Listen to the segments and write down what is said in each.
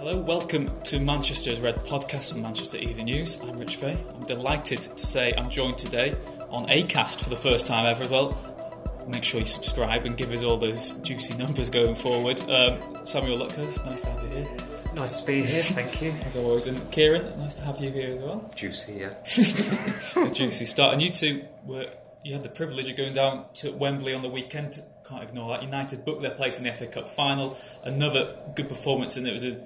Hello, welcome to Manchester's Red podcast from Manchester Evening News. I'm Rich Fay. I'm delighted to say I'm joined today on ACAST for the first time ever as well. Make sure you subscribe and give us all those juicy numbers going forward. Um, Samuel Luckhurst, nice to have you here. Nice to be here, thank you. As always, and Kieran, nice to have you here as well. Juicy, yeah. A juicy start. And you two were you had the privilege of going down to Wembley on the weekend. Can't ignore that. United booked their place in the FA Cup final. Another good performance, and it was a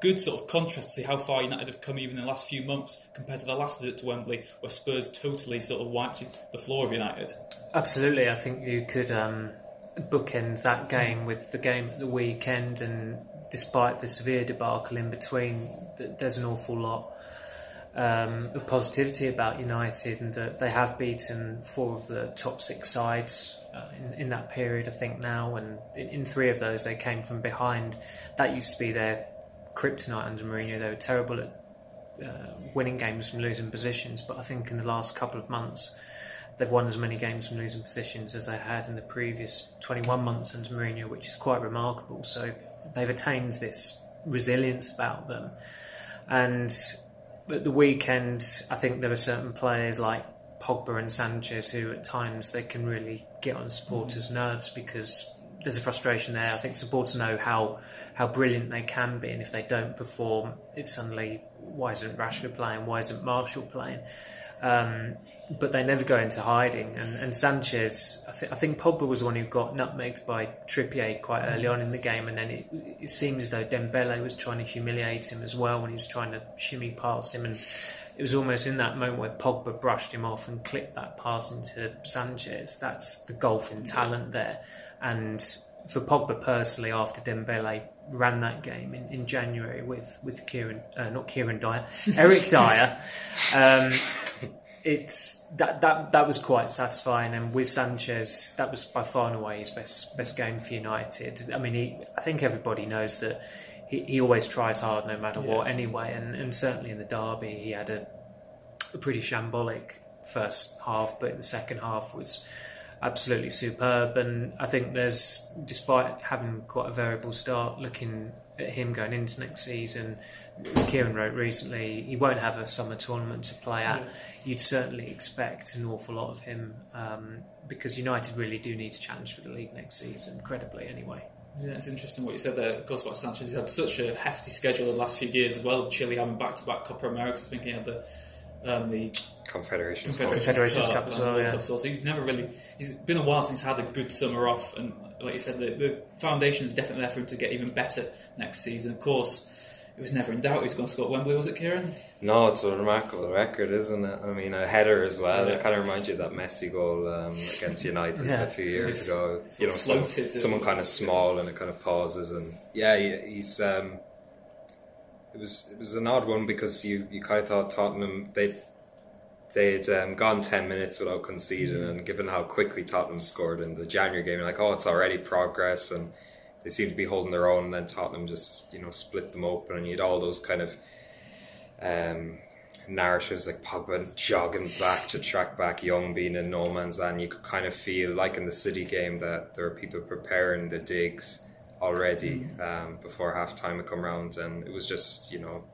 good sort of contrast to see how far United have come even in the last few months compared to the last visit to Wembley, where Spurs totally sort of wiped the floor of United. Absolutely, I think you could um, bookend that game with the game at the weekend, and despite the severe debacle in between, there's an awful lot. Um, of positivity about United and that they have beaten four of the top six sides uh, in, in that period, I think now, and in, in three of those they came from behind. That used to be their kryptonite under Mourinho. They were terrible at uh, winning games from losing positions, but I think in the last couple of months they've won as many games from losing positions as they had in the previous 21 months under Mourinho, which is quite remarkable. So they've attained this resilience about them. And at the weekend, I think there were certain players like Pogba and Sanchez who at times they can really get on supporters' nerves because there's a frustration there. I think supporters know how how brilliant they can be, and if they don't perform, it's suddenly why isn't Rashford playing? Why isn't Martial playing? Um, but they never go into hiding. And, and Sanchez, I, th- I, think Pogba was the one who got nutmegged by Trippier quite early on in the game, and then it, it seems as though Dembele was trying to humiliate him as well when he was trying to shimmy past him. And it was almost in that moment where Pogba brushed him off and clipped that pass into Sanchez. That's the golf in talent there. And for Pogba personally, after Dembele ran that game in, in January with with Kieran, uh, not Kieran Dyer, Eric Dier. Um, it's that that that was quite satisfying, and with Sanchez, that was by far and away his best best game for United. I mean, he, I think everybody knows that he, he always tries hard no matter yeah. what, anyway, and, and certainly in the derby, he had a, a pretty shambolic first half, but the second half was absolutely superb. And I think there's, despite having quite a variable start, looking at him going into next season, as Kieran wrote recently, he won't have a summer tournament to play at. You'd certainly expect an awful lot of him um, because United really do need to challenge for the league next season, credibly anyway. Yeah, it's interesting what you said there. Of course, about Sanchez, he's had such a hefty schedule the last few years as well. Chile having back to back Copa Americas. I think he had the um, the Confederations, Confederations, Confederations Cup, Cup as well. Yeah. So he's never really. He's been a while since he's had a good summer off, and like you said, the, the foundation is definitely there for him to get even better next season. Of course, it was never in doubt he was going to score at Wembley, was it, Kieran? No, it's a remarkable record, isn't it? I mean, a header as well. Yeah. It kind of reminds you of that Messi goal um, against United yeah. a few years ago. You know, some, someone kind of small and it kind of pauses, and yeah, he's. Um, it was it was an odd one because you, you kind of thought Tottenham they they'd um, gone 10 minutes without conceding mm. and given how quickly Tottenham scored in the January game like oh it's already progress and they seemed to be holding their own and then Tottenham just you know split them open and you had all those kind of um, narratives like Pogba jogging back to track back Young being in no man's land you could kind of feel like in the City game that there are people preparing the digs already mm. um, before half time had come around and it was just you know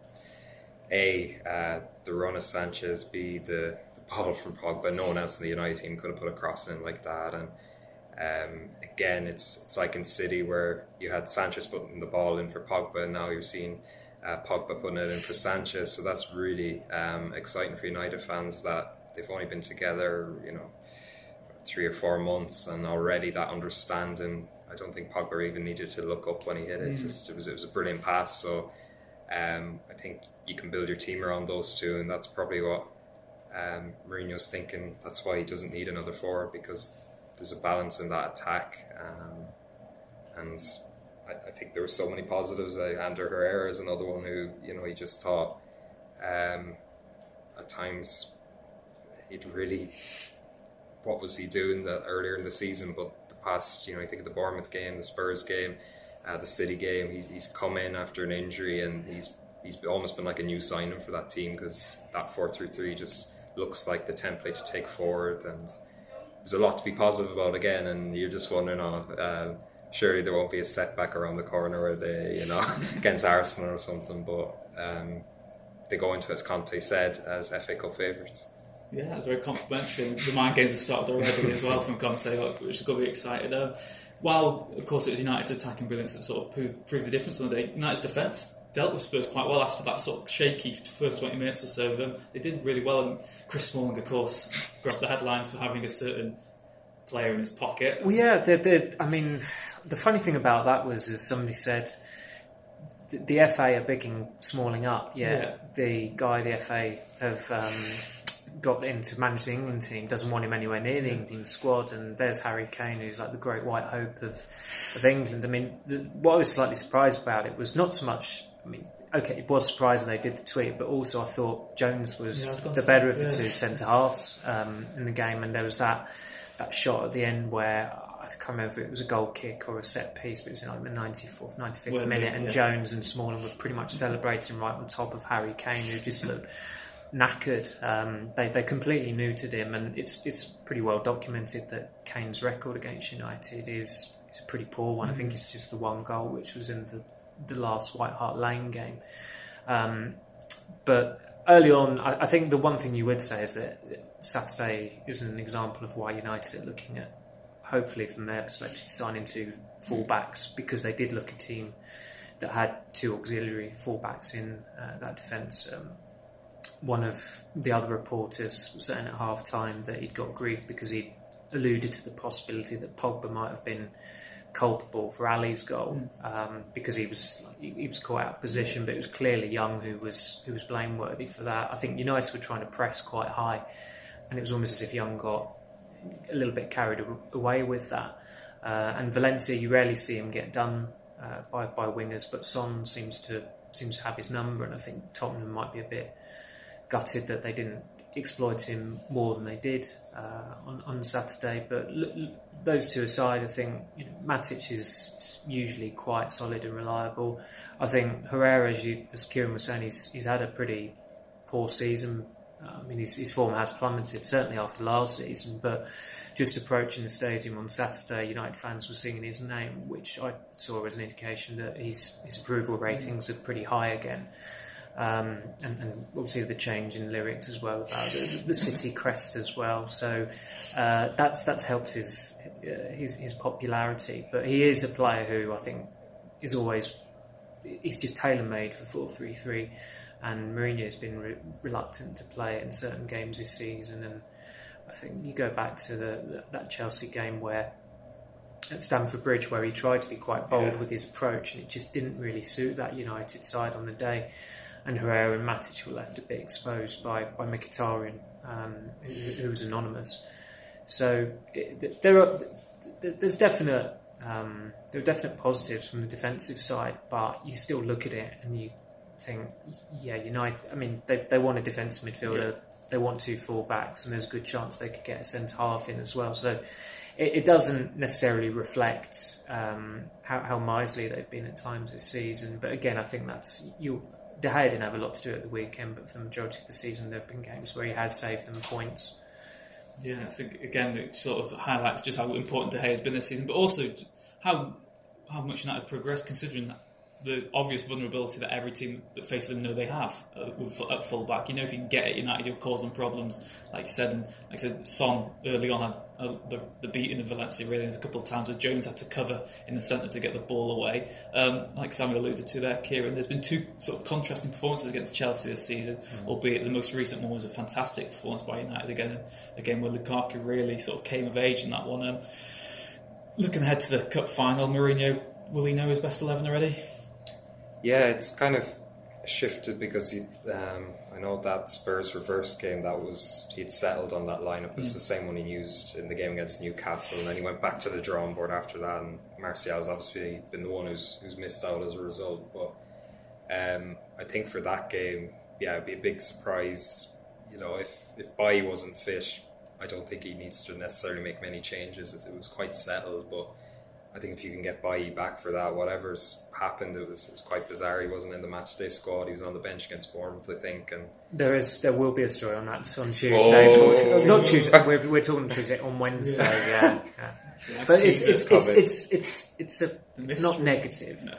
a uh, the run of Sanchez, B the, the ball from Pogba. No one else in the United team could have put a cross in like that. And um, again, it's it's like in City where you had Sanchez putting the ball in for Pogba, and now you're seeing uh, Pogba putting it in for Sanchez. So that's really um, exciting for United fans that they've only been together, you know, three or four months, and already that understanding. I don't think Pogba even needed to look up when he hit it. Mm. Just it was it was a brilliant pass. So um, I think you can build your team around those two, and that's probably what um, Mourinho's thinking. That's why he doesn't need another forward because there's a balance in that attack, um, and I, I, think there were so many positives. Uh, Ander Herrera is another one who you know he just thought um, at times he'd really what was he doing that earlier in the season, but past you know I think of the Bournemouth game, the Spurs game, uh, the City game, he's he's come in after an injury and he's he's almost been like a new signing for that team because that 4 3 3 just looks like the template to take forward and there's a lot to be positive about again and you're just wondering oh, uh, surely there won't be a setback around the corner where they you know against Arsenal or something but um, they go into as Conte said as FA Cup favourites yeah, it's very complimentary. The mind games have started already as well from Conte, which is going to be excited. Um, while, of course, it was United's attacking brilliance that sort of proved, proved the difference on the day, United's defence dealt with Spurs quite well after that sort of shaky first 20 minutes or so. Of them they did really well, and Chris Smalling, of course, grabbed the headlines for having a certain player in his pocket. Well, yeah, they're, they're, I mean, the funny thing about that was, as somebody said, the, the FA are picking Smalling up. Yeah, yeah, the guy the FA have um, got into manage the England team doesn't want him anywhere near the England squad, and there's Harry Kane, who's like the great white hope of of England. I mean, the, what I was slightly surprised about it was not so much I mean, okay, it was surprising they did the tweet, but also I thought Jones was, yeah, was the better say, of the yeah. two centre halves um, in the game, and there was that that shot at the end where I can't remember if it was a goal kick or a set piece, but it was in like the 94th, 95th well, minute, and yeah. Jones and Smalling were pretty much celebrating right on top of Harry Kane, who just looked knackered. Um, they they completely neutered him, and it's it's pretty well documented that Kane's record against United is is a pretty poor one. Mm-hmm. I think mm. it's just the one goal, which was in the the last White Hart Lane game. Um, but early on, I, I, think the one thing you would say is that Saturday is an example of why United are looking at, hopefully from their perspective, signing two fullbacks because they did look a team that had two auxiliary fullbacks in uh, that defence. Um, one of the other reporters was saying at half time that he'd got grief because he alluded to the possibility that Pogba might have been culpable for Alli's goal mm. um, because he was he, was caught out of position, but it was clearly Young who was who was blameworthy for that. I think United were trying to press quite high, and it was almost as if Young got a little bit carried away with that. Uh, and Valencia, you rarely see him get done uh, by by wingers, but Son seems to seems to have his number, and I think Tottenham might be a bit gutted that they didn't exploit him more than they did uh, on on Saturday. But those two aside, I think you know, Matic is usually quite solid and reliable. I think Herrera, as, you, as Kieran was saying, he's, he's had a pretty poor season. I mean, his, his form has plummeted, certainly after last season, but just approaching the stadium on Saturday, United fans were singing his name, which I saw as an indication that his, his approval ratings are pretty high again. Um, and, and, obviously the change in lyrics as well about the, the city crest as well. So uh, that's that's helped his, uh, his his popularity. But he is a player who I think is always he's just tailor made for four three three. And Mourinho has been re- reluctant to play it in certain games this season. And I think you go back to the, the that Chelsea game where at Stamford Bridge where he tried to be quite bold yeah. with his approach and it just didn't really suit that United side on the day and Herrera and Matic were left a bit exposed by by Mkhitaryan, um, who, who, was anonymous. So it, there are there's definite um, there are definite positives from the defensive side, but you still look at it and you think, yeah, United. I mean, they they want a defensive midfielder. Yeah. They want two full backs, and there's a good chance they could get a centre half in as well. So it, it doesn't necessarily reflect um, how, how miserly they've been at times this season. But again, I think that's you. De Gea didn't have a lot to do at the weekend, but for the majority of the season, there have been games where he has saved them points. Yeah, so again, it sort of highlights just how important De Gea has been this season, but also how how much United have progressed, considering that the obvious vulnerability that every team that faces them know they have uh, at full back. You know, if you can get it, United, you'll cause them problems, like you said. And like I said, Son early on had uh, the, the beat in the Valencia really. A couple of times where Jones had to cover in the centre to get the ball away. Um, like Samuel alluded to there, Kieran, there's been two sort of contrasting performances against Chelsea this season, mm. albeit the most recent one was a fantastic performance by United again, again where Lukaku really sort of came of age in that one. Um, looking ahead to the cup final, Mourinho will he know his best eleven already? Yeah, it's kind of shifted because he, um, I know that Spurs reverse game that was he'd settled on that lineup. It was mm. the same one he used in the game against Newcastle, and then he went back to the drawing board after that. And Martial's obviously been the one who's who's missed out as a result. But um, I think for that game, yeah, it'd be a big surprise. You know, if if Bailly wasn't fit, I don't think he needs to necessarily make many changes. It, it was quite settled, but I think if you can get Bailly back for that, whatever's happened, it was, it was quite bizarre. He wasn't in the matchday squad. He was on the bench against Bournemouth, I think. And there is, there will be a story on that on Tuesday. Oh. Not Tuesday. We're, we're talking Tuesday on Wednesday. yeah, yeah. but it's it's it's, it's it's it's a it's not negative. No.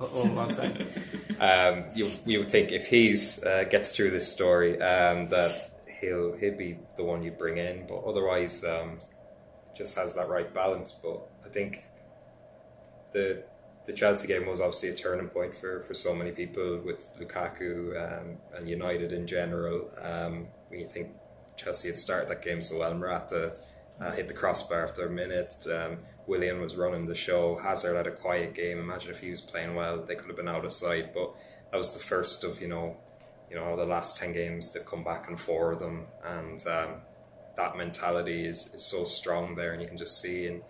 All I'll say. um, you you would think if he's uh, gets through this story um, that he'll he'll be the one you bring in, but otherwise um, just has that right balance. But I think the the Chelsea game was obviously a turning point for, for so many people with Lukaku um, and United in general. Um, when you think Chelsea had started that game so well, Morata uh, hit the crossbar after a minute. Um, Willian was running the show. Hazard had a quiet game. Imagine if he was playing well, they could have been out of sight. But that was the first of you know, you know, the last ten games they've come back and forth them, and um, that mentality is, is so strong there, and you can just see in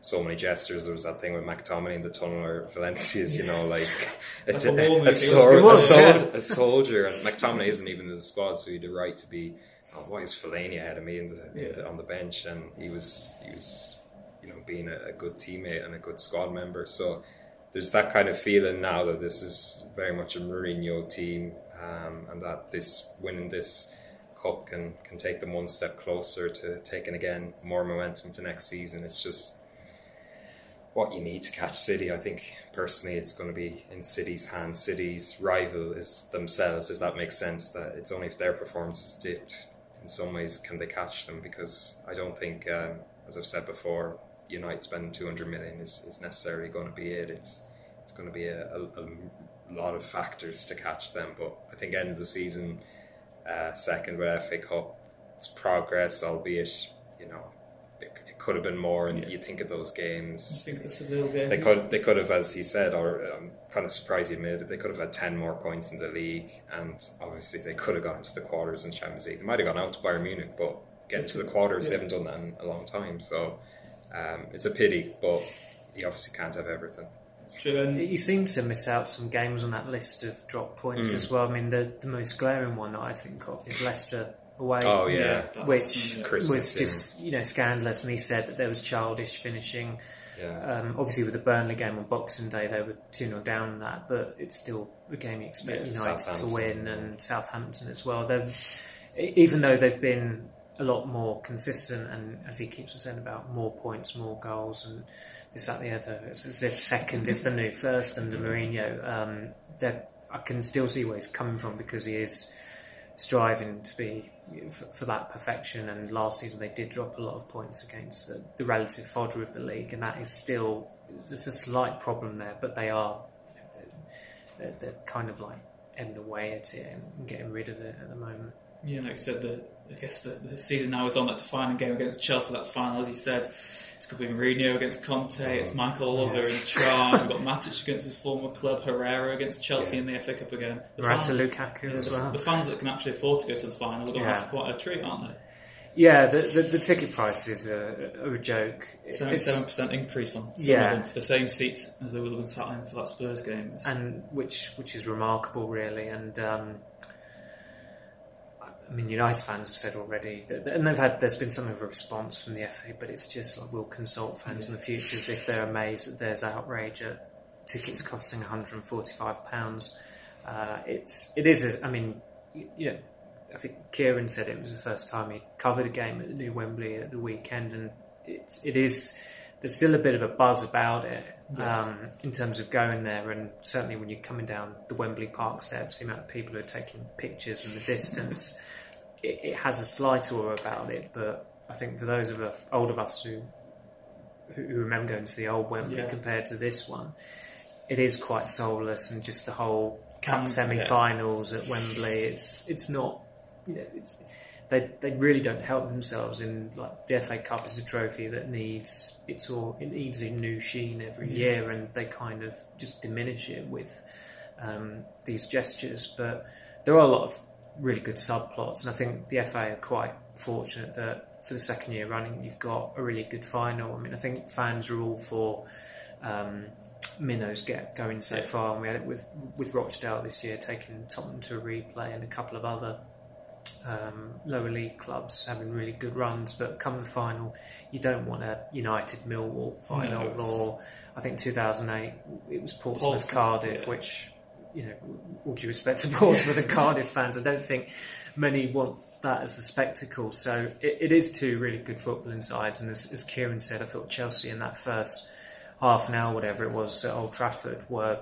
so many gestures. There was that thing with McTominay in the tunnel or Valencia's, you know, like, a, a, a, sol- sol- a, soldier. And McTominay isn't even in the squad, so he had the right to be. Oh, why is Fellaini ahead of me the, yeah. on the bench? And he was he was, you know, being a, good teammate and a good squad member. So there's that kind of feeling now that this is very much a Mourinho team, um, and that this winning this cup can can take them one step closer to taking again more momentum to next season. It's just what you need to catch City. I think personally, it's going to be in City's hands. City's rival is themselves, if that makes sense. That it's only if their performance is dipped in some ways can they catch them. Because I don't think, um, as I've said before, United spending 200 million is, is necessarily going to be it. It's it's going to be a, a, a lot of factors to catch them. But I think end of the season, uh, second with FA Cup, it's progress, albeit you know could have been more. And yeah. you think of those games. I think it's a little bit. They could, they could have, as he said, or I'm um, kind of surprised he admitted, they could have had ten more points in the league, and obviously they could have gone to the quarters in Champions League. They might have gone out to Bayern Munich, but getting to the quarters, yeah. they haven't done that in a long time. So um, it's a pity, but you obviously can't have everything. It's true. And you seem to miss out some games on that list of drop points mm. as well. I mean, the, the most glaring one that I think of is Leicester away. Oh yeah, which was just you know scandalous. And he said that there was childish finishing. Yeah. Um, obviously, with the Burnley game on Boxing Day, they were 2 0 down in that, but it's still a game you expect yeah, United to win and Southampton as well. They've, even though they've been a lot more consistent and, as he keeps on saying about more points, more goals, and this, that, the other, it's as if second is the new first under Mourinho. Um, I can still see where he's coming from because he is striving to be for, that perfection. And last season they did drop a lot of points against the, the relative fodder of the league, and that is still there's a slight problem there. But they are they're, they're kind of like ending away at it and getting rid of it at the moment. Yeah, like I said, the I guess the, the season now is on that defining game against Chelsea. That final, as you said, it's going to be Mourinho against Conte. It's Michael Oliver yes. in charge. We've got Matic against his former club. Herrera against Chelsea yeah. in the FA Cup again. The Morata Lukaku yeah, as the, well. The fans that can actually afford to go to the final are going to have quite a treat, aren't they? Yeah, the, the, the ticket prices are, are a joke. Seventy-seven percent increase on some yeah. of them for the same seats as they would have been sat in for that Spurs game, and which which is remarkable, really. And um, I mean, United fans have said already, that, and they've had. There's been some of a response from the FA, but it's just like we'll consult fans yeah. in the future if they're amazed that there's outrage at tickets costing 145 pounds. Uh, it's it is. A, I mean, you know, I think Kieran said it was the first time he covered a game at the new Wembley at the weekend, and it's it is. There's still a bit of a buzz about it yeah. um, in terms of going there, and certainly when you're coming down the Wembley Park steps, the amount of people who are taking pictures from the distance it, it, has a slight aura about it, but I think for those of us, old of us who who remember going to the old Wembley yeah. compared to this one, it is quite soulless, and just the whole cup semi-finals yeah. at Wembley. It's it's not, you know, it's they they really don't help themselves in like the FA Cup is a trophy that needs it's all it needs a new sheen every yeah. year, and they kind of just diminish it with um, these gestures. But there are a lot of really good subplots, and I think the FA are quite fortunate that for the second year running, you've got a really good final. I mean, I think fans are all for. Um, minnows get going so far, and we had it with with Rochdale this year, taking Tottenham to a replay, and a couple of other um, lower league clubs having really good runs. But come the final, you don't want a United Millwall final, no, or I think 2008 it was Portsmouth, Portsmouth Cardiff, yeah. which you know, all due respect to Portsmouth and Cardiff fans, I don't think many want that as a spectacle. So it, it is two really good footballing sides, and as, as Kieran said, I thought Chelsea in that first half an hour, whatever it was, at Old Trafford were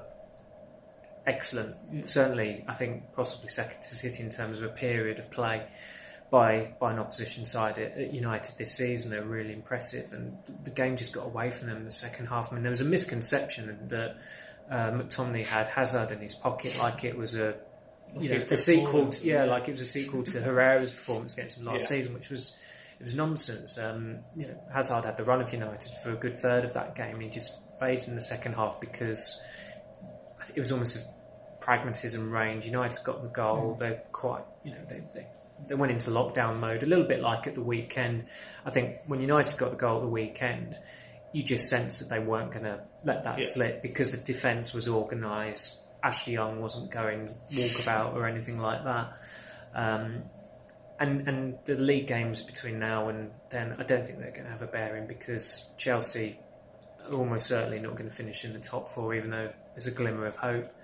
excellent. Certainly, I think possibly second to City in terms of a period of play by by an opposition side at United this season. They're really impressive, and the game just got away from them in the second half. I mean, there was a misconception that uh, McTominay had Hazard in his pocket like it was a you know, a sequel. To, yeah, like it was a sequel to Herrera's performance against him last yeah. season, which was it was nonsense. Um, you know, Hazard had the run of United for a good third of that game. He just faded in the second half because it was almost a pragmatism range. United got the goal. Mm. They're quite, you know, they, they they went into lockdown mode a little bit like at the weekend. I think when United got the goal at the weekend, you just sensed that they weren't going to let that yeah. slip because the defence was organised. Ashley Young wasn't going walkabout or anything like that. Um, and and the league games between now and then, I don't think they're going to have a bearing because Chelsea are almost certainly not going to finish in the top four, even though there's a glimmer of hope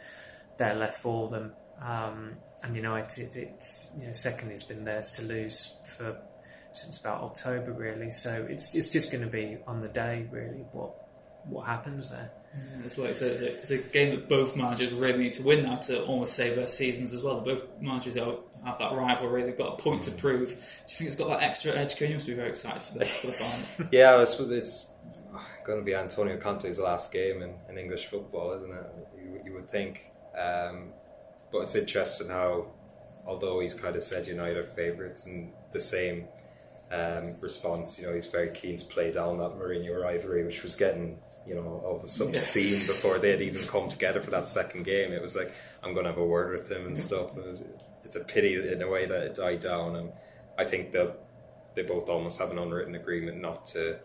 there left for them. Um, and United, it's you know second has been theirs to lose for since about October really. So it's it's just going to be on the day really what what happens there. Yeah, it's like it's a, it's a, game that both managers really need to win now to almost save their seasons as well. Both managers have that rivalry; they've got a point to mm. prove. Do you think it's got that extra edge? Can You must be very excited for the, for the final. yeah, I suppose it's going to be Antonio Conte's last game in, in English football, isn't it? You, you would think. Um, but it's interesting how, although he's kind of said United are favourites and the same um, response, you know, he's very keen to play down that Mourinho rivalry, which was getting you know, obscene yeah. before they had even come together for that second game. It was like, I'm going to have a word with him and stuff. It was, it's a pity in a way that it died down. And I think that they both almost have an unwritten agreement not to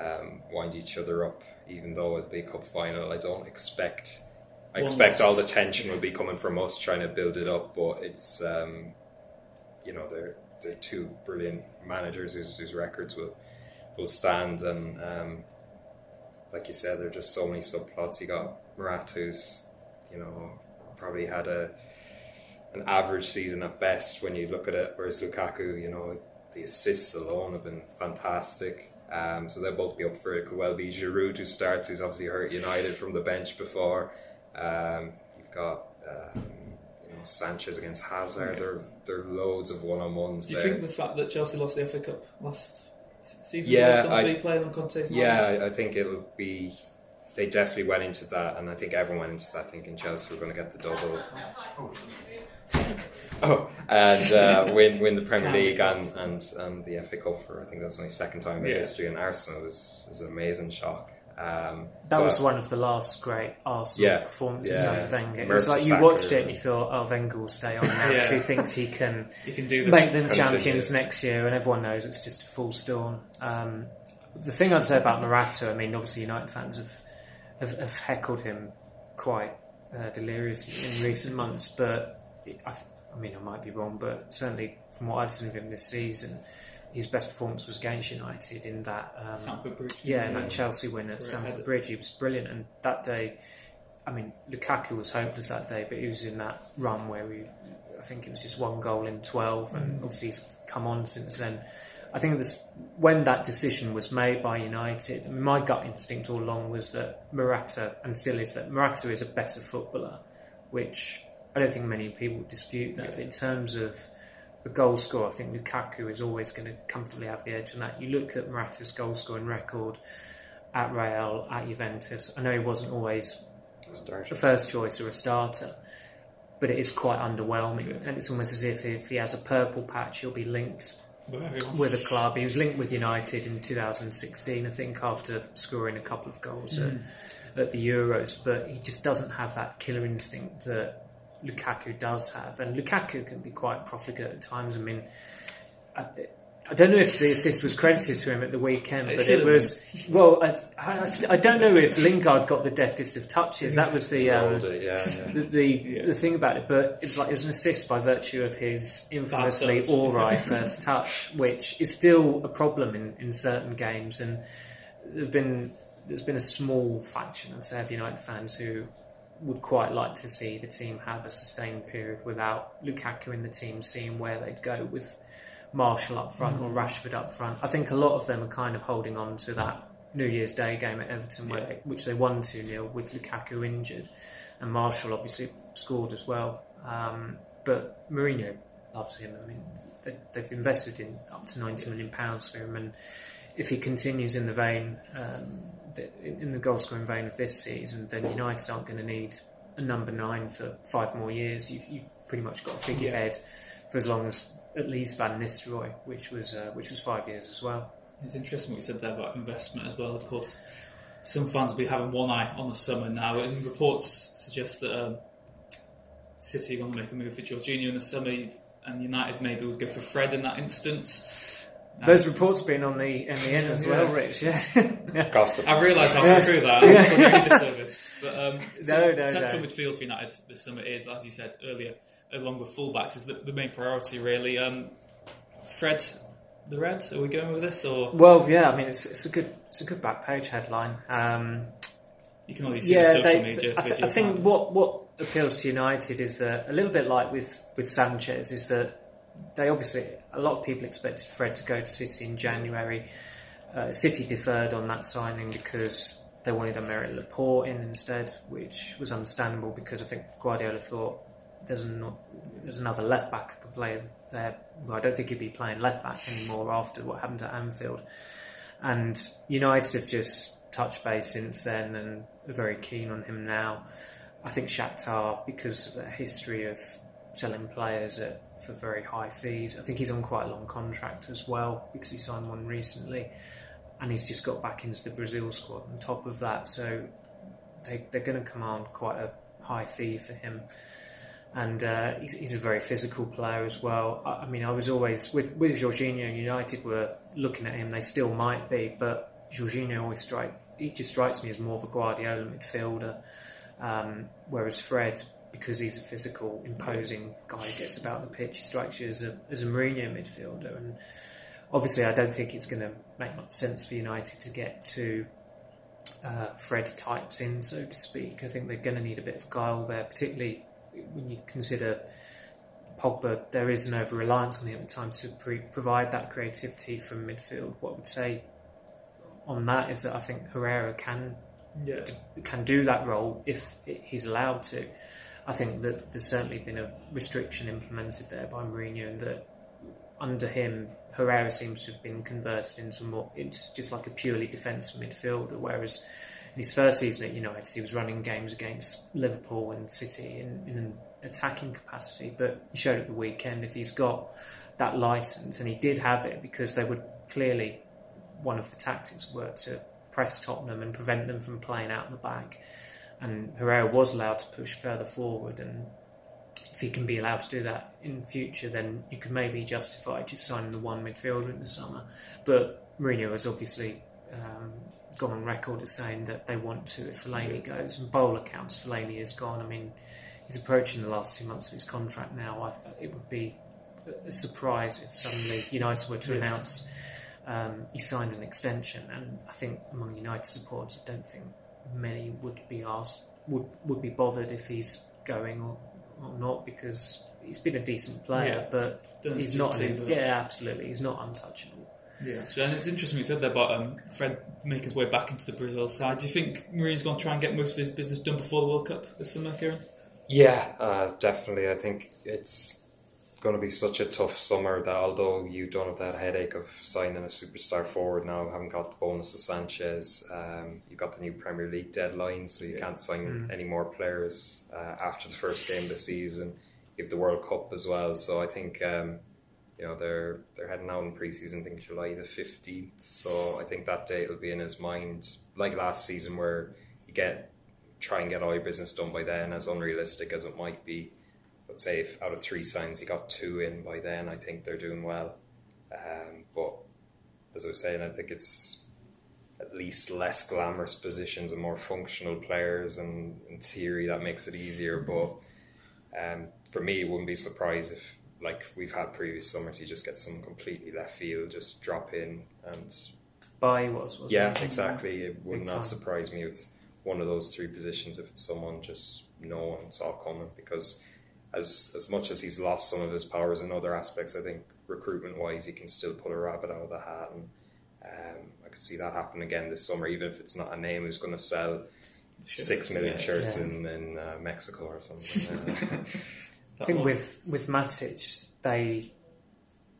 um, wind each other up, even though it'll be a cup final. I don't expect I expect all the tension will be coming from us trying to build it up, but it's um, you know they're they're two brilliant managers whose, whose records will will stand, and um, like you said, there are just so many subplots. You got Morata, who's you know probably had a an average season at best when you look at it, whereas Lukaku, you know, the assists alone have been fantastic. Um, so they'll both be up for it. Could well be Giroud who starts, who's obviously hurt United from the bench before. Um, you've got um, Sanchez against Hazard. There, there are loads of one on ones. Do you there. think the fact that Chelsea lost the FA Cup last season yeah, going to be playing on Conte's mind? Yeah, I think it'll be. They definitely went into that, and I think everyone went into that thinking Chelsea were going to get the double. Oh, and uh, win win the Premier League and, and, and the FA Cup for I think that's only second time in yeah. history. And Arsenal was was an amazing shock. Um, that so was one of the last great Arsenal yeah, performances yeah. under Wenger. It was like you watched it and you thought, "Oh, Wenger will stay on now because yeah. he thinks he can, he can do make them Continue. champions next year." And everyone knows it's just a full storm. Um, the thing I'd say about Morata, I mean, obviously United fans have have, have heckled him quite uh, deliriously in recent months, but it, I, I mean, I might be wrong, but certainly from what I've seen of him this season his best performance was against United in that um, Stamford Bridge. Yeah, in that Chelsea win at Stamford Bridge, he was brilliant. And that day, I mean, Lukaku was hopeless that day, but he was in that run where we, I think it was just one goal in twelve, and mm. obviously he's come on since then. I think this, when that decision was made by United, I mean, my gut instinct all along was that Morata, and still is that Morata is a better footballer, which I don't think many people dispute that. Yeah. in terms of a goal scorer, I think Lukaku is always going to comfortably have the edge on that. You look at Morata's goal scoring record at Real, at Juventus. I know he wasn't always a first choice or a starter, but it is quite underwhelming. And it's almost as if if he has a purple patch, he'll be linked with a club. He was linked with United in 2016, I think, after scoring a couple of goals mm. at the Euros, but he just doesn't have that killer instinct that Lukaku does have. And Lukaku can be quite profligate at times. I mean, I don't know if the assist was credited to him at the weekend, but it was. Well, I, I, I don't know if Lingard got the deftest of touches. That was the um, yeah, yeah. the, the, the thing about it, but it was like it was an assist by virtue of his infamously alright first touch, which is still a problem in, in certain games. And there've been there's been a small faction, I'd say, of United fans who would quite like to see the team have a sustained period without Lukaku in the team, seeing where they'd go with Martial up front or Rashford up front. I think a lot of them are kind of holding on to that New Year's Day game at Everton, where Yeah. they, which they won 2 0 with Lukaku injured, and Martial obviously scored as well. Um, but Mourinho loves him. I mean, they, they've invested in up to 90 million pounds for him, and if he continues in the vein, um, in the goal scoring vein of this season, then United aren't going to need a number nine for five more years. You've, you've pretty much got a figurehead for as long as at least Van Nistelrooy, which was uh, which was five years as well. It's interesting what you said there about investment as well. Of course, some fans will be having one eye on the summer now, and reports suggest that um, City are going to make a move for Jorginho in the summer, and United maybe would go for Fred in that instance. Those reports being on the MEN as well, Yeah. Rich. Yeah. Gossip. I've realised halfway through that I'm yeah. doing a disservice. But um, so No, no, central no. midfield for United this summer is, as you said earlier, along with fullbacks, is the, the main priority really. Um, Fred, the red. Are we going with this, or well, yeah. I mean, it's, it's a good it's a good back page headline. Um, you can always see yeah, the social they, media? I, th- I think part? what what appeals to United is that a little bit like with with Sanchez is that they obviously a lot of people expected Fred to go to City in January. Uh, City deferred on that signing because they wanted Aymeric Laporte in instead, which was understandable because I think Guardiola thought there's an, there's another left back who can play there. Well, I don't think he'd be playing left back anymore after what happened at Anfield. And United have just touched base since then and are very keen on him now. I think Shakhtar, because of the history of selling players at, for very high fees, I think he's on quite a long contract as well because he signed one recently, and he's just got back into the Brazil squad on top of that. So they, they're going to command quite a high fee for him. And uh, he's, he's a very physical player as well. I, I mean, I was always with with Jorginho. And United were looking at him. They still might be, but Jorginho always strike. He just strikes me as more of a Guardiola midfielder. Um, whereas Fred, because he's a physical, imposing guy who gets about the pitch, he strikes you as a as a Mourinho midfielder. And obviously, I don't think it's going to make much sense for United to get two uh, Fred types in, so to speak. I think they're going to need a bit of guile there, particularly when you consider Pogba. There is an over reliance on him at times to pre- provide that creativity from midfield. What I would say on that is that I think Herrera can yeah. can do that role if he's allowed to. I think that there's certainly been a restriction implemented there by Mourinho, and that under him, Herrera seems to have been converted into more into just like a purely defensive midfielder. Whereas in his first season at United, he was running games against Liverpool and City in, in an attacking capacity. But he showed at the weekend if he's got that license, and he did have it because they would clearly one of the tactics were to press Tottenham and prevent them from playing out the back. And Herrera was allowed to push further forward, and if he can be allowed to do that in future, then you could maybe justify just signing the one midfielder in the summer. But Mourinho has obviously um, gone on record as saying that they want to if Fellaini goes, and all accounts, Fellaini is gone. I mean, he's approaching the last two months of his contract now. I, it would be a surprise if suddenly United were to announce um, he signed an extension, and I think among United supporters, I don't think many would be asked would would be bothered if he's going or, or not because he's been a decent player, Yeah, but he's not. duty, an- yeah, absolutely, he's not untouchable. Yeah, so, and it's interesting you said there about um, Fred making his way back into the Brazil side. Do you think Mourinho's going to try and get most of his business done before the World Cup this summer, Kieran? Yeah, uh, definitely. I think it's going to be such a tough summer that although you don't have that headache of signing a superstar forward now, haven't got the bonus of Sanchez, um, you've got the new Premier League deadline, so you can't sign any more players uh, after the first game of the season. You have the World Cup as well, so I think um, you know they're they're heading out in preseason. I think July the fifteenth, so I think that date will be in his mind, like last season where you get try and get all your business done by then, as unrealistic as it might be. But say if out of three signs he got two in by then, I think they're doing well. Um, but as I was saying, I think it's at least less glamorous positions and more functional players, and in theory that makes it easier. But um, for me, it wouldn't be surprised if, like we've had previous summers, you just get some completely left field, just drop in and. By was, was yeah, it? exactly. It would not surprise me with one of those three positions if it's someone just no one saw coming because as as much as he's lost some of his powers in other aspects, I think recruitment wise he can still pull a rabbit out of the hat and um, I could see that happen again this summer, even if it's not a name who's going to sell six million yeah, shirts yeah. in in uh, Mexico or something. I think with with Matic, they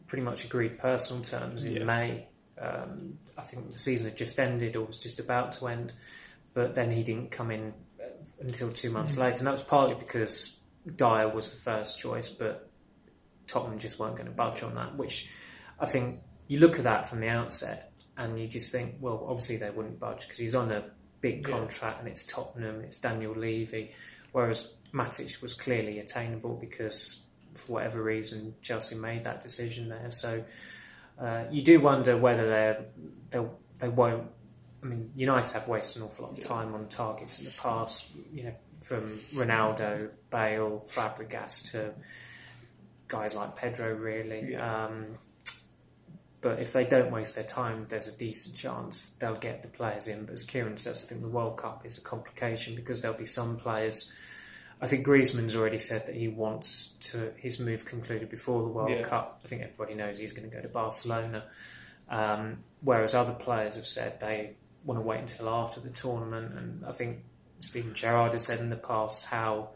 pretty much agreed personal terms in yeah. May. Um, I think the season had just ended or was just about to end, but then he didn't come in uh, until two months mm. later, and that was partly because Dier was the first choice, but Tottenham just weren't going to budge on that. Which I think you look at that from the outset, and you just think, well, obviously they wouldn't budge because he's on a big contract yeah. and it's Tottenham, it's Daniel Levy, whereas Matic was clearly attainable because for whatever reason Chelsea made that decision there. So uh, you do wonder whether they they they won't. I mean, United have wasted an awful lot of time on targets in the past. You know, from Ronaldo, Bale, Fabregas to guys like Pedro, really. Yeah. Um, but if they don't waste their time, there's a decent chance they'll get the players in. But as Kieran says, I think the World Cup is a complication because there'll be some players. I think Griezmann's already said that he wants to his move concluded before the World yeah. Cup. I think everybody knows he's going to go to Barcelona. Um, whereas other players have said they want to wait until after the tournament. And I think Steven Gerrard has said in the past how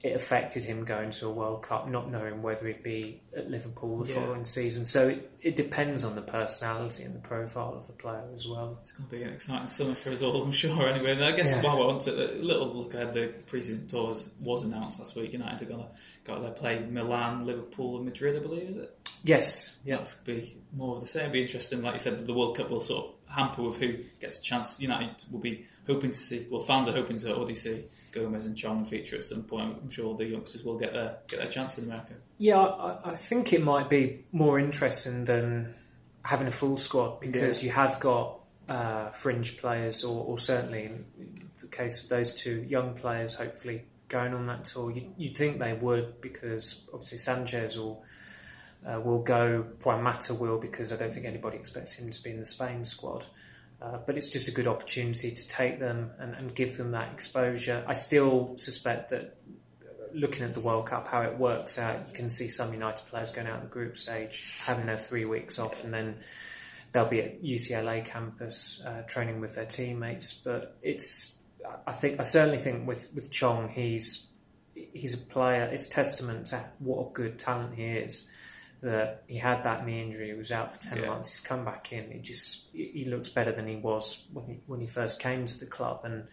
it affected him going to a World Cup, not knowing whether he'd be at Liverpool the yeah. following season. So it, it depends on the personality and the profile of the player as well. It's going to be an exciting summer for us all, I'm sure. Anyway, and I guess yes. while we're on to a little look ahead, the pre-season tour was announced last week. United are going to go there play Milan, Liverpool, and Madrid, I believe, is it? Yes, yeah. That's going to be more of the same. It'll be interesting, like you said, the World Cup will sort of hamper with who gets a chance. United will be hoping to see, well, fans are hoping to already see Gomes and Chong feature at some point. I'm sure the youngsters will get their get their chance in America. Yeah, I, I think it might be more interesting than having a full squad because yeah. you have got uh, fringe players, or, or, certainly in the case of those two young players, hopefully going on that tour. You, would think they would because obviously Sanchez will. Uh, will go. Juan Mata will because I don't think anybody expects him to be in the Spain squad. Uh, but it's just a good opportunity to take them and, and, give them that exposure. I still suspect that looking at the World Cup, how it works out, you can see some United players going out the group stage, having their three weeks off, and then they'll be at UCLA campus uh, training with their teammates. But it's, I think, I certainly think with with Chong, he's he's a player. It's testament to what a good talent he is that he had that knee injury. He was out for ten yeah. months. He's come back in. He just he looks better than he was when he when he first came to the club. And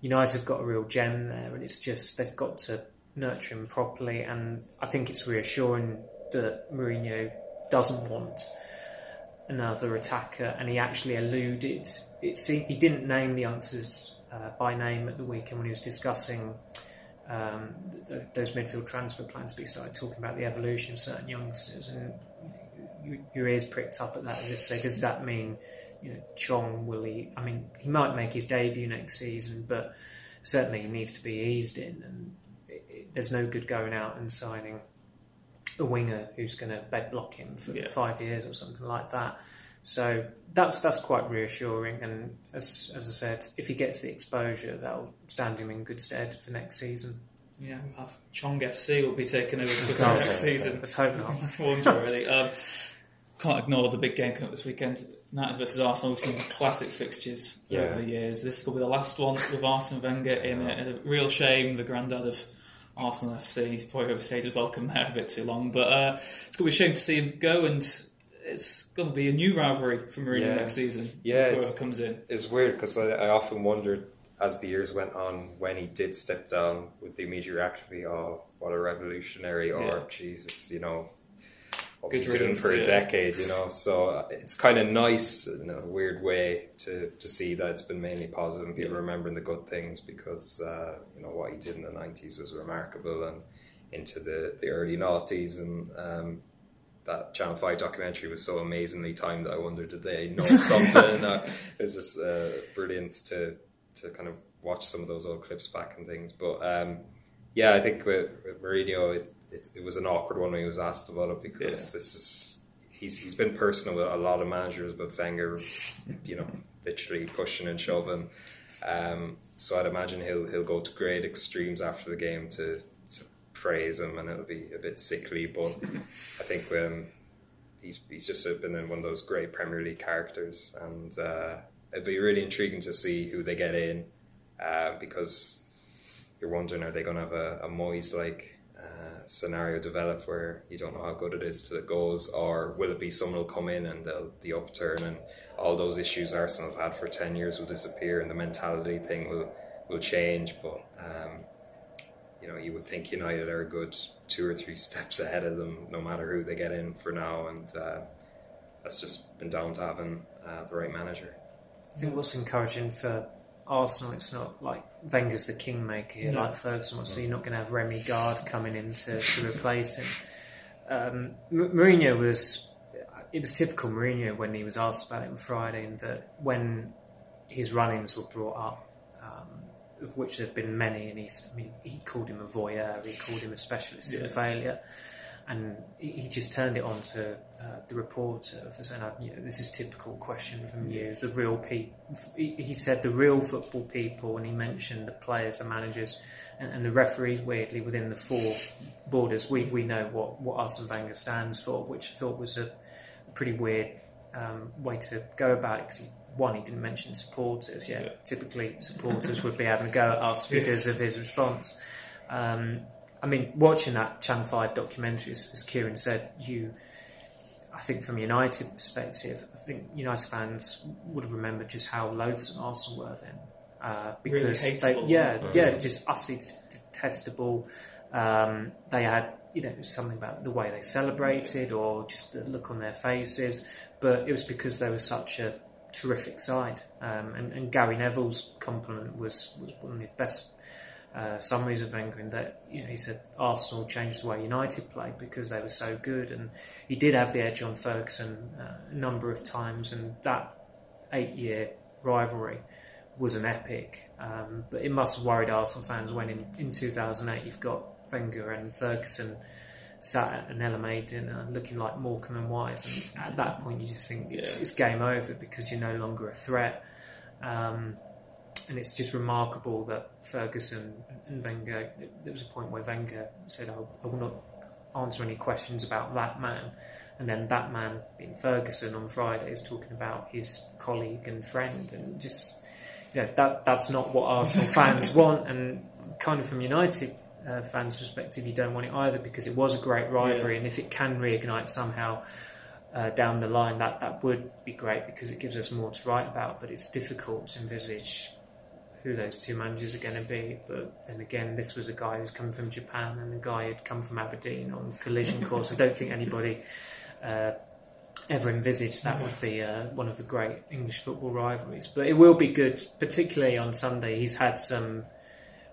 United have got a real gem there, and it's just they've got to nurture him properly. And I think it's reassuring that Mourinho doesn't want another attacker, and he actually alluded. It seemed, he didn't name the youngsters uh, by name at the weekend when he was discussing um, th- those midfield transfer plans, but he started talking about the evolution of certain youngsters, and you, your ears pricked up at that as if to say, does that mean, you know, Chong will he? I mean, he might make his debut next season, but certainly he needs to be eased in, and it, it, there's no good going out and signing a winger who's going to bed block him for yeah. five years or something like that. So that's that's quite reassuring, and as as I said, if he gets the exposure, that'll stand him in good stead for next season. Yeah, we'll have Chong FC will be taking over Twitter next season. Let's hope not. That's wonder really. Um, can't ignore the big game coming up this weekend. United versus Arsenal. We've seen classic fixtures yeah. over the years. This will be the last one with Arsene Wenger in it. A real shame. The granddad of Arsenal FC. He's probably overstayed his welcome there a bit too long. But uh, it's going to be a shame to see him go and it's going to be a new rivalry for Mourinho yeah. next season. Yeah, it comes in. It's weird because I, I, often wondered as the years went on when he did step down, with the immediate reaction be, "Oh, what a revolutionary!" or yeah. "Jesus, you know." what was he doing for a decade, you know. So uh, it's kind of nice in a weird way to, to see that it's been mainly positive and people remembering the good things because uh, you know what he did in the nineties was remarkable and into the, the early noughties and um, that Channel Five documentary was so amazingly timed that I wondered did they know something? uh, it was just uh, brilliant to to kind of watch some of those old clips back and things. But um, yeah, I think with, with Mourinho, it, it, it, was an awkward one when he was asked about it because yeah. this is he's he's been personal with a lot of managers, but Wenger, you know, literally pushing and shoving. Um, so I'd imagine he'll he'll go to great extremes after the game to praise him, and it'll be a bit sickly. But I think um, he's he's just been in one of those great Premier League characters, and uh, it'd be really intriguing to see who they get in uh, because you're wondering are they going to have a, a Moyes like uh, scenario develop where you don't know how good it is till it goes, or will it be someone will come in and they'll the upturn and all those issues Arsenal have had for ten years will disappear and the mentality thing will will change. But um, you know, you would think United are a good two or three steps ahead of them, no matter who they get in for now, and uh, that's just been down to having uh, the right manager. I think what's encouraging for Arsenal, it's not like Wenger's the kingmaker here, no. like Ferguson was. So you're not going to have Remi Garde coming in to, to replace him. Um, Mourinho was. It was typical Mourinho when he was asked about it on Friday, and that when his run-ins were brought up, of which there've been many, and he's. I mean, he called him a voyeur. He called him a specialist yeah. in failure and he just turned it on to uh, the reporter for saying, you know, "This is typical question from you. The real people." He said the real football people, and he mentioned the players, the managers, and, and the referees. Weirdly, within the four borders, we, we know what what Arsene Wenger stands for, which I thought was a, pretty weird um, way to go about it. Because one, he didn't mention supporters. Yeah, yeah. typically supporters would be having a go at us because of his response. Um, I mean, watching that Channel 5 documentary, as, as Kieran said, you, I think from a United perspective, I think United fans would have remembered just how loathsome Arsenal were then. Uh, because really they, yeah, mm-hmm. yeah, just utterly detestable. Um, they had, you know, something about the way they celebrated or just the look on their faces, but it was because they were such a terrific side. Um, and, and, Gary Neville's compliment was, was one of the best uh, summaries of Wenger in that you know, he said Arsenal changed the way United played because they were so good, and he did have the edge on Ferguson uh, a number of times, and that eight-year rivalry was an epic. Um, but it must have worried Arsenal fans when in, in 2008 you've got Wenger and Ferguson sat at an LMA dinner looking like Morecambe and Wise, and at that point you just think it's, yeah. it's game over because you're no longer a threat. Um, and it's just remarkable that Ferguson and Wenger. There was a point where Wenger said, oh, "I will not answer any questions about that man," and then that man, being Ferguson, on Friday is talking about his colleague and friend, and just yeah, that that's not what Arsenal fans want, and kind of from United. Uh, fans' perspective, you don't want it either because it was a great rivalry, yeah. and if it can reignite somehow, uh, down the line, that, that would be great because it gives us more to write about. But it's difficult to envisage who those two managers are going to be. But then again, this was a guy who's come from Japan and a guy who'd come from Aberdeen on collision course. I don't think anybody uh, ever envisaged that would be uh, one of the great English football rivalries. But it will be good, particularly on Sunday. He's had some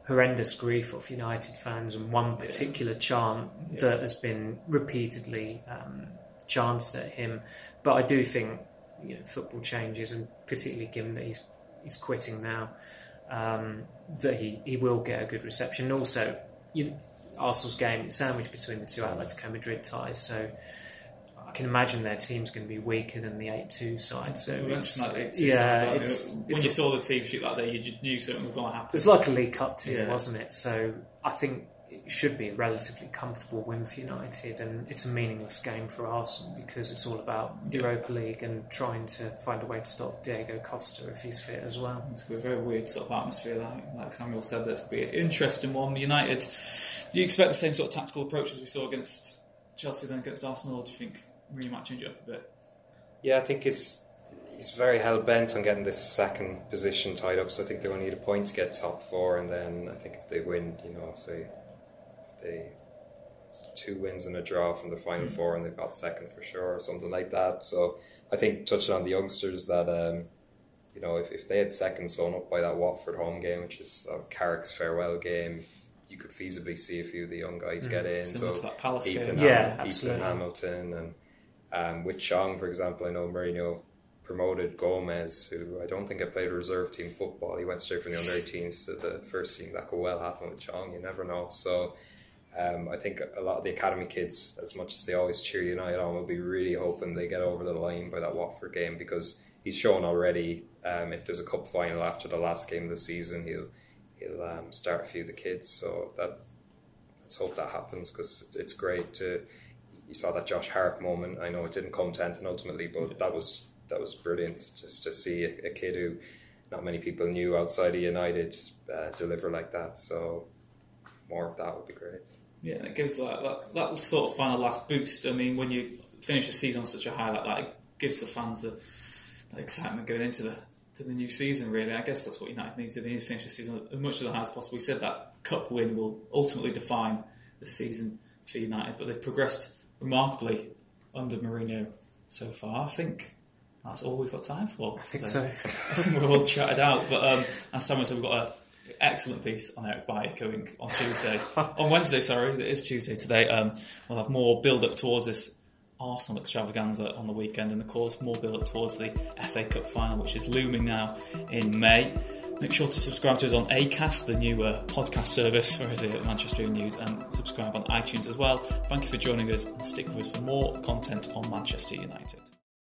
horrendous grief of United fans and one particular yeah. chant yeah. that has been repeatedly um, chanted at him. But I do think you know, football changes, and particularly given that he's he's quitting now um, that he, he will get a good reception. And also, you, Arsenal's game is sandwiched between the two Atletico Madrid ties, so can imagine their team's going to be weaker than the 8 2 side. So it's, it's, yeah, it's, when it's, you saw the team sheet that day, you knew something was going to happen. It was like a League Cup team, yeah. wasn't it? So I think it should be a relatively comfortable win for United, and it's a meaningless game for Arsenal because it's all about Europa League and trying to find a way to stop Diego Costa if he's fit as well. It's going to be a very weird sort of atmosphere, like, like Samuel said. That's going to be an interesting one. United, do you expect the same sort of tactical approach as we saw against Chelsea then against Arsenal, or do you think really might change it up a bit? Yeah, I think it's he's very hell bent on getting this second position tied up. So I think they only need a point to get top four, and then I think if they win, you know, say they two wins and a draw from the final mm. four, and they've got second for sure, or something like that. So I think touching on the youngsters that um, you know if, if they had second sewn up by that Watford home game, which is a Carrick's farewell game, you could feasibly see a few of the young guys mm. get in. Similar so Ethan, yeah, Ethan Hamilton and um, with Chong, for example, I know Mourinho promoted Gomes, who I don't think had played reserve team football. He went straight from the under 18s to the first team. That could well happen with Chong. You never know. So um, I think a lot of the academy kids, as much as they always cheer United on, will be really hoping they get over the line by that Watford game because he's shown already. Um, if there's a cup final after the last game of the season, he'll he'll um, start a few of the kids. So that let's hope that happens because it's, it's great to. You saw that Josh Harrop moment. I know it didn't come tenth and ultimately, but that was that was brilliant just to see a, a kid who not many people knew outside of United uh, deliver like that. So more of that would be great. Yeah, it gives that, that, that sort of final last boost. I mean, when you finish a season on such a high like that, it gives the fans the, the excitement going into the to the new season. Really, I guess that's what United needs to do. They need to finish the season as much as high as possible. We said that cup win will ultimately define the season for United, but they've progressed remarkably under Mourinho so far. I think that's all we've got time for. I think so. we're all chatted out, but um, as Samuel said, we've got an excellent piece on Eric Bailly going on Tuesday, on Wednesday. Sorry, it is Tuesday today. Um, we'll have more build up towards this Arsenal extravaganza on the weekend, and of course, more build up towards the FA Cup final, which is looming now in May. Make sure to subscribe to us on Acast, the new uh, podcast service for us here at Manchester News, and subscribe on iTunes as well. Thank you for joining us, and stick with us for more content on Manchester United.